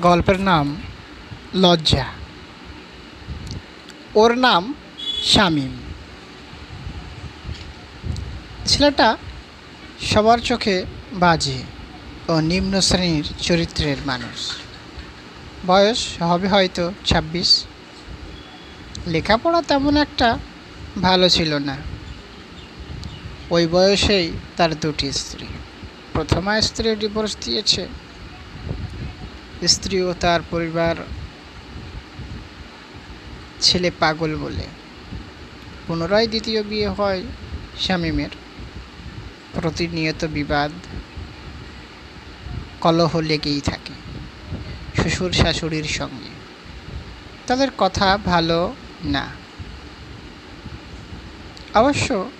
গল্পের নাম লজ্জা। ওর নাম শামীম। ছেলেটা সবার চোখে বাজে ও নিম্ন শ্রেণির চরিত্রের মানুষ। বয়স হবে হয়তো ছাব্বিশ। লেখাপড়া তেমন একটা ভালো ছিল না। ওই বয়সেই তার দুটি স্ত্রী। প্রথমা স্ত্রী ডিভোর্স দিয়েছে। স্ত্রী ও তার পরিবার ছেলে পাগল বলে। পুনরায় দ্বিতীয় বিয়ে হয় শামীমের। প্রতিনিয়ত বিবাদ, কলহ লেগেই থাকে শ্বশুর শাশুড়ির সঙ্গে। তাদের কথা ভালো না। অবশ্য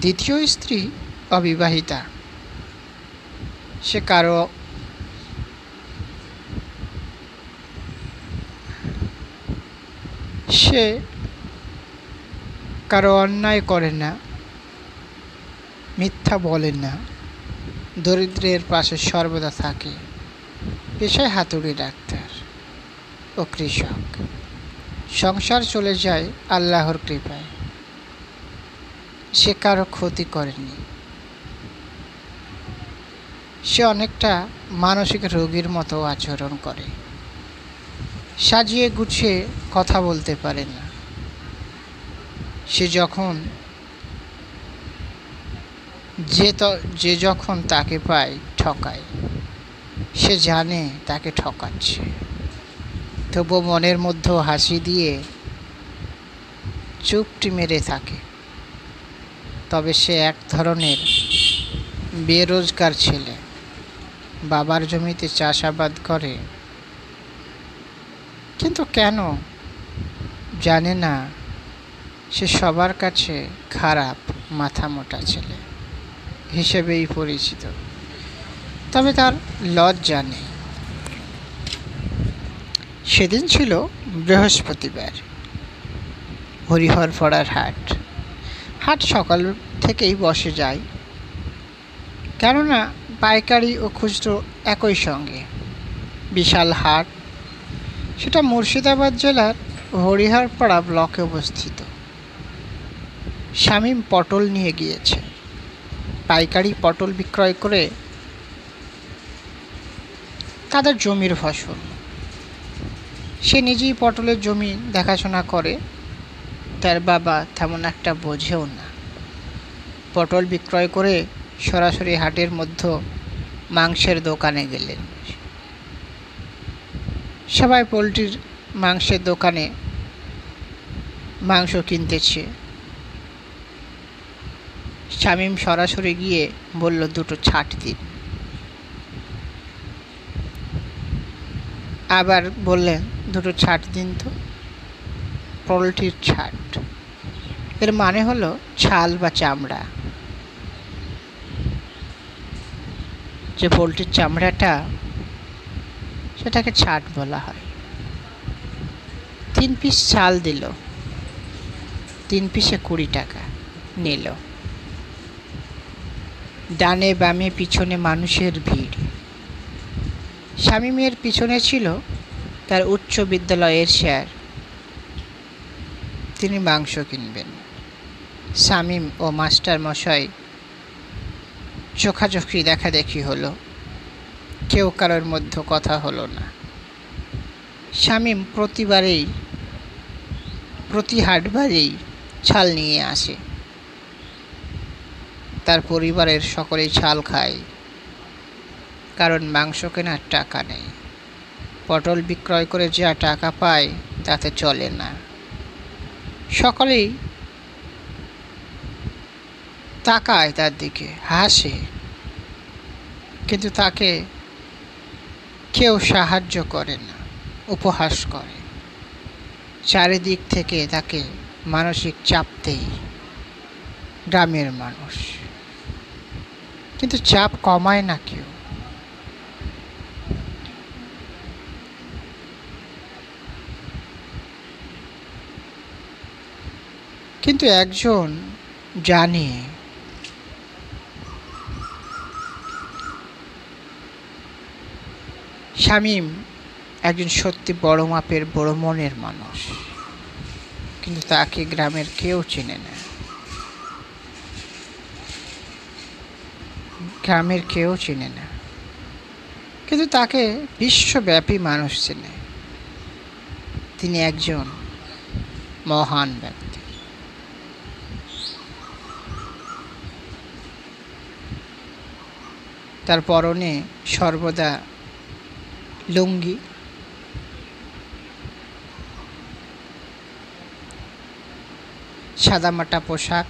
দ্বিতীয় স্ত্রী অবিবাহিতা। সে কারও সে কারও অন্যায় করে না, মিথ্যা বলে না, দরিদ্রের পাশে সর্বদা থাকে। পেশায় হাতুড়ি ডাক্তার ও কৃষক। সংসার চলে যায় আল্লাহর কৃপায়। সে কারও ক্ষতি করেনি। সে অনেকটা মানসিক রোগীর মতো আচরণ করে। সাজিয়ে গুছিয়ে কথা বলতে পারে না। সে যখন যে যে যখন তাকে পায় ঠকায়, সে জানে তাকে ঠকাচ্ছে। তবু মনের মধ্যেও হাসি দিয়ে চুপটি মেরে থাকে। তবে সে এক ধরনের বেরোজগার ছেলে। বাবার জমিতে চাষাবাদ করে কিন্তু কেন? জানে না। সে সবার কাছে খারাপ মাথা মোটা ছেলে হিসেবেই পরিচিত। তবে তার লজ্জা নেই। সেদিন ছিল বৃহস্পতিবার। হরিহর ফড়ার হাট। হাট সকাল থেকেই বসে যায়। কেননা পাইকারি ও খুচরো একই সঙ্গে। বিশাল হাট সেটা মুর্শিদাবাদ জেলার হরিহরপাড়া ব্লকে অবস্থিত। শামীম পটল নিয়ে গিয়েছে। পাইকারি পটল বিক্রয় করে তাদের জমির ফসল। সে নিজেই পটলের জমি দেখাশোনা করে, তার বাবা তেমন একটা বোঝেও না। পটল বিক্রয় করে সরাসরি হাটের মধ্যে মাংসের দোকানে গেলেন। সবাই পোলট্রির মাংসের দোকানে মাংস কিনতেছে। শামীম সরাসরি গিয়ে বলল, দুটো ছাট দিন। আবার বললেন, দুটো ছাট দিন তো, পোলট্রির ছাট। এর মানে হলো ছাল বা চামড়া। যে পোলট্রির চামড়াটা সেটাকে ছাট বলা হয়। তিন পিস চাল দিল। তিন পিসে কুড়ি টাকা নিল। ডানে বামে পিছনে মানুষের ভিড়। শামীমের পিছনে ছিল তার উচ্চ বিদ্যালয়ের শেয়ার তিনি মাংস কিনবেন। শামীম ও মাস্টার মশাই চোখাচোখি দেখাদেখি হলো। কেউ কারোর মধ্যে কথা হলো না। শামীম প্রতিবারেই প্রতি হাটবারেই ছাল নিয়ে আসে। তার পরিবারের সকলেই ছাল খায়। কারণ মাংস কেনার টাকা নেই। পটল বিক্রয় করে যা টাকা পায়, তাতে চলে না। সকলেই তাকায় তার দিকে, হাসে। কিন্তু তাকে কেউ সাহায্য করে না, উপহাস করে। চারিদিক থেকে তাকে মানসিক চাপ দেয় গ্রামের মানুষ। কিন্তু চাপ কমায় না কেউ। কিন্তু একজন জানে শামীম একজন সত্যি বড় মাপের, বড় মনের মানুষ। কিন্তু তাকে গ্রামের কেউ চেনে না। গ্রামের কেউ চেনে না। কিন্তু তাকে বিশ্বব্যাপী মানুষ চেনে। তিনি একজন মহান ব্যক্তি। তার পরনে সর্বদা লুঙ্গি। সাদামাটা পোশাক।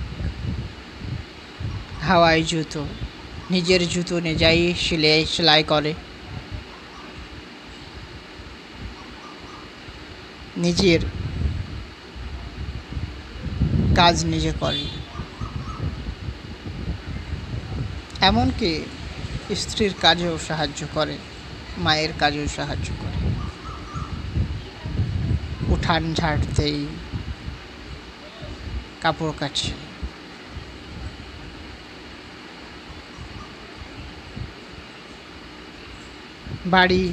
হাওয়াই জুতো। নিজের জুতো নিজেই সেলাই সেলাই করে। নিজের কাজ নিজে করে। এমনকি স্ত্রীর কাজেও সাহায্য করে। মায়ের কাজেও সাহায্য করে। উঠান ঝাড়তেই কাপড় কাছে বাড়ি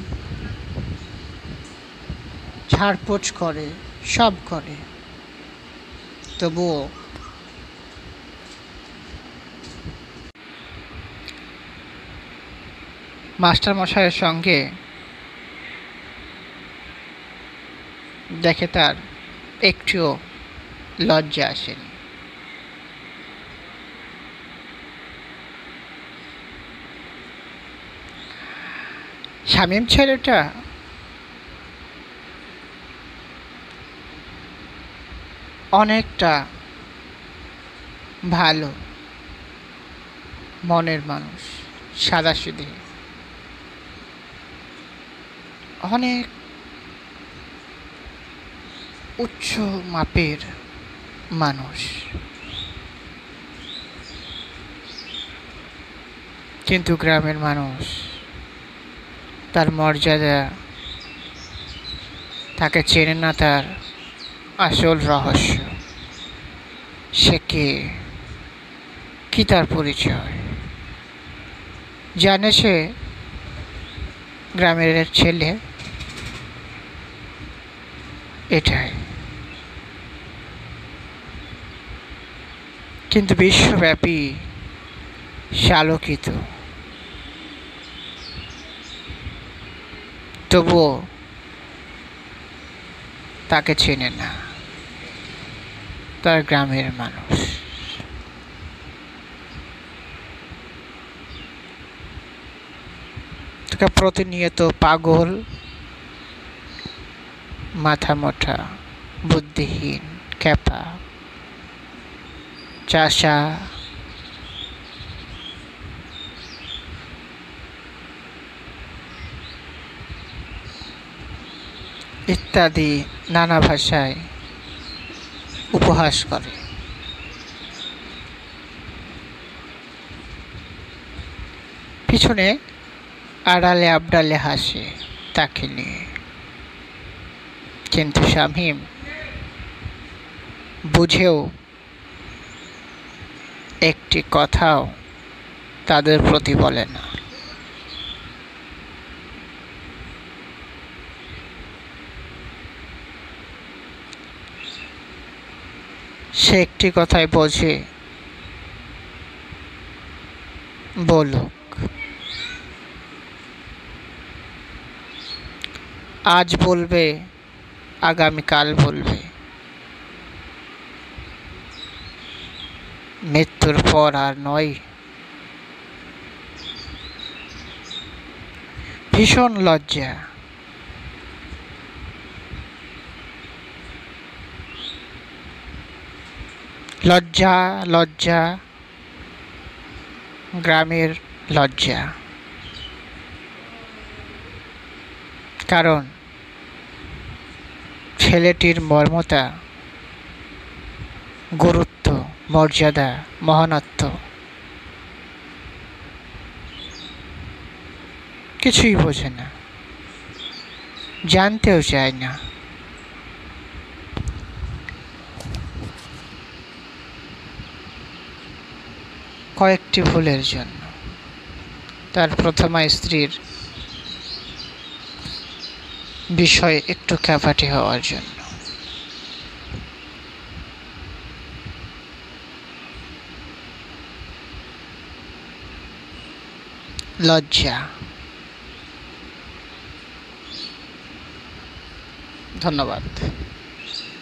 ঝাড়পোছ করে সব করে। তবুও মাস্টার মশাইয়ের সঙ্গে দেখে তার একটুও লজ্জা আসেনি। শামীম ছেলেটা অনেকটা ভালো মনের মানুষ সাদাসিধে অনেক উচ্চ মাপের মানুষ। কিন্তু গ্রামের মানুষ তার মর্যাদা তাকে চেনে না তার আসল রহস্য। সে কে? কি তার পরিচয়? জানে সে গ্রামের ছেলে। এটাই। কিন্তু বিশ্বব্যাপী সে আলোকিত তবুও তাকে চেনে না। তার গ্রামের মানুষ। তাকে প্রতিনিয়ত পাগল মাথা মোটা বুদ্ধিহীন, ক্যাপা। চাষা ইত্যাদি নানা ভাষায় উপহাস করে। পিছনে আড়ালে আবডালে হাসে তাকে নিয়ে। কিন্তু শামীম বুঝেও একটি কথাও তাদের প্রতি বলে না। সে একটি কথাই বোঝে, বলুক, আজ বলবে আগামীকাল বলবে। মৃত্যুর পর আর নয়। ভীষণ লজ্জা। লজ্জা লজ্জা গ্রামের লজ্জা। কারণ ছেলেটির মর্মতা, গুরুত্ব, মর্যাদা, মহানত্ব। কিছুই বোঝে না, জানতেও চায় না। কয়েকটি ভুলের জন্য, তার প্রথমা স্ত্রীর বিষয়ে একটু ক্যাপাটি হওয়ার জন্য। লজ্জা। ধন্যবাদ।